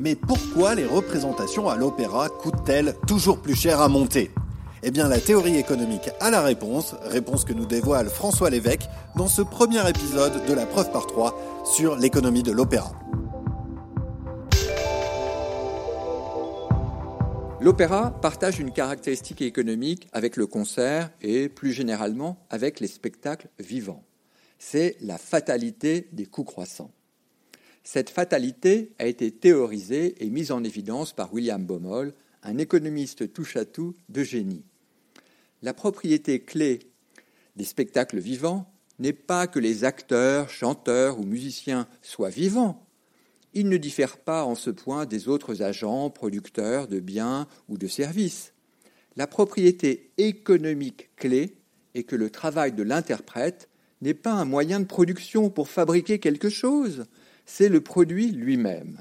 Mais pourquoi les représentations à l'opéra coûtent-elles toujours plus cher à monter? Eh bien la théorie économique a la réponse, réponse que nous dévoile François Lévesque dans ce premier épisode de la preuve par trois sur l'économie de l'opéra. L'opéra partage une caractéristique économique avec le concert et plus généralement avec les spectacles vivants. C'est la fatalité des coûts croissants. Cette fatalité a été théorisée et mise en évidence par William Baumol, un économiste touche-à-tout de génie. La propriété clé des spectacles vivants n'est pas que les acteurs, chanteurs ou musiciens soient vivants, il ne diffère pas en ce point des autres agents, producteurs de biens ou de services. La propriété économique clé est que le travail de l'interprète n'est pas un moyen de production pour fabriquer quelque chose, c'est le produit lui-même.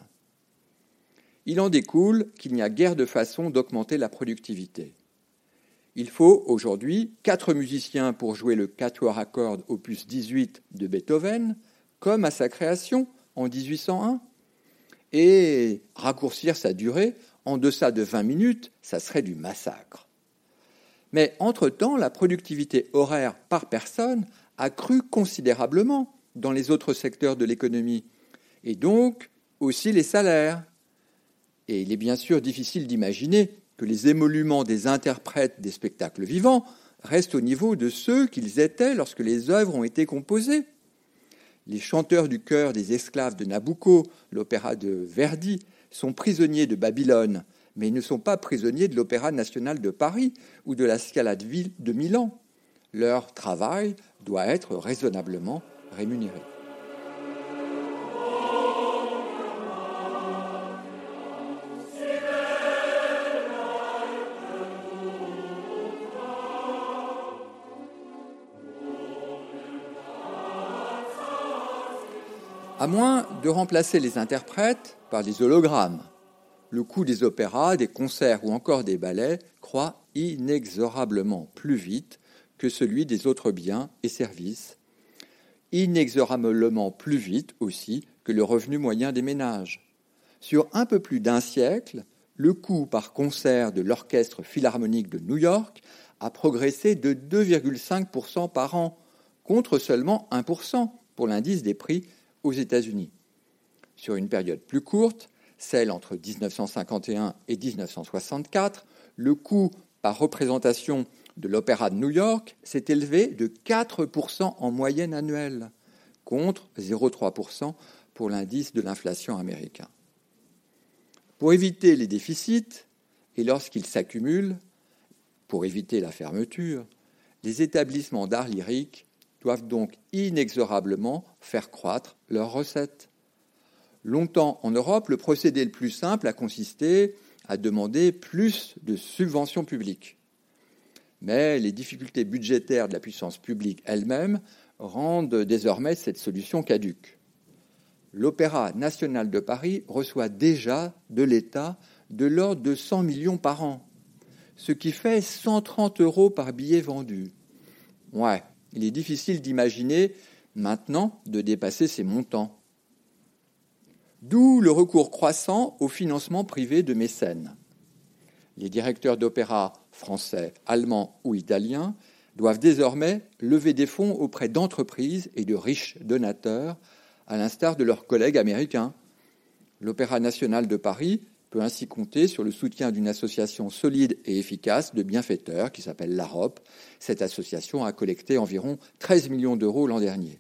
Il en découle qu'il n'y a guère de façon d'augmenter la productivité. Il faut aujourd'hui quatre musiciens pour jouer le quatuor à cordes opus 18 de Beethoven, comme à sa création en 1801 et raccourcir sa durée en deçà de 20 minutes, ça serait du massacre. Mais entre-temps, la productivité horaire par personne a cru considérablement dans les autres secteurs de l'économie, et donc aussi les salaires. Et il est bien sûr difficile d'imaginer que les émoluments des interprètes des spectacles vivants restent au niveau de ceux qu'ils étaient lorsque les œuvres ont été composées les chanteurs du chœur des esclaves de Nabucco, l'opéra de Verdi, sont prisonniers de Babylone, mais ils ne sont pas prisonniers de l'Opéra national de Paris ou de la Scala de Milan. Leur travail doit être raisonnablement rémunéré. À moins de remplacer les interprètes par des hologrammes. Le coût des opéras, des concerts ou encore des ballets croît inexorablement plus vite que celui des autres biens et services, inexorablement plus vite aussi que le revenu moyen des ménages. Sur un peu plus d'un siècle, le coût par concert de l'Orchestre philharmonique de New York a progressé de 2,5% par an, contre seulement 1% pour l'indice des prix aux États-Unis. Sur une période plus courte, celle entre 1951 et 1964, le coût par représentation de l'Opéra de New York s'est élevé de 4% en moyenne annuelle, contre 0,3% pour l'indice de l'inflation américain. Pour éviter les déficits, et lorsqu'ils s'accumulent, pour éviter la fermeture, les établissements d'art lyrique doivent donc inexorablement faire croître leurs recettes. Longtemps en Europe, le procédé le plus simple a consisté à demander plus de subventions publiques. Mais les difficultés budgétaires de la puissance publique elle-même rendent désormais cette solution caduque. L'Opéra national de Paris reçoit déjà de l'État de l'ordre de 100 millions par an, ce qui fait 130 euros par billet vendu. Ouais, il est difficile d'imaginer maintenant de dépasser ces montants. D'où le recours croissant au financement privé de mécènes. Les directeurs d'opéra français, allemands ou italiens doivent désormais lever des fonds auprès d'entreprises et de riches donateurs, à l'instar de leurs collègues américains. L'Opéra national de Paris peut ainsi compter sur le soutien d'une association solide et efficace de bienfaiteurs qui s'appelle l'AROP. Cette association a collecté environ 13 millions d'euros l'an dernier.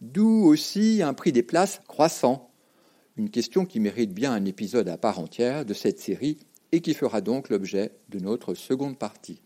D'où aussi un prix des places croissant, une question qui mérite bien un épisode à part entière de cette série et qui fera donc l'objet de notre seconde partie.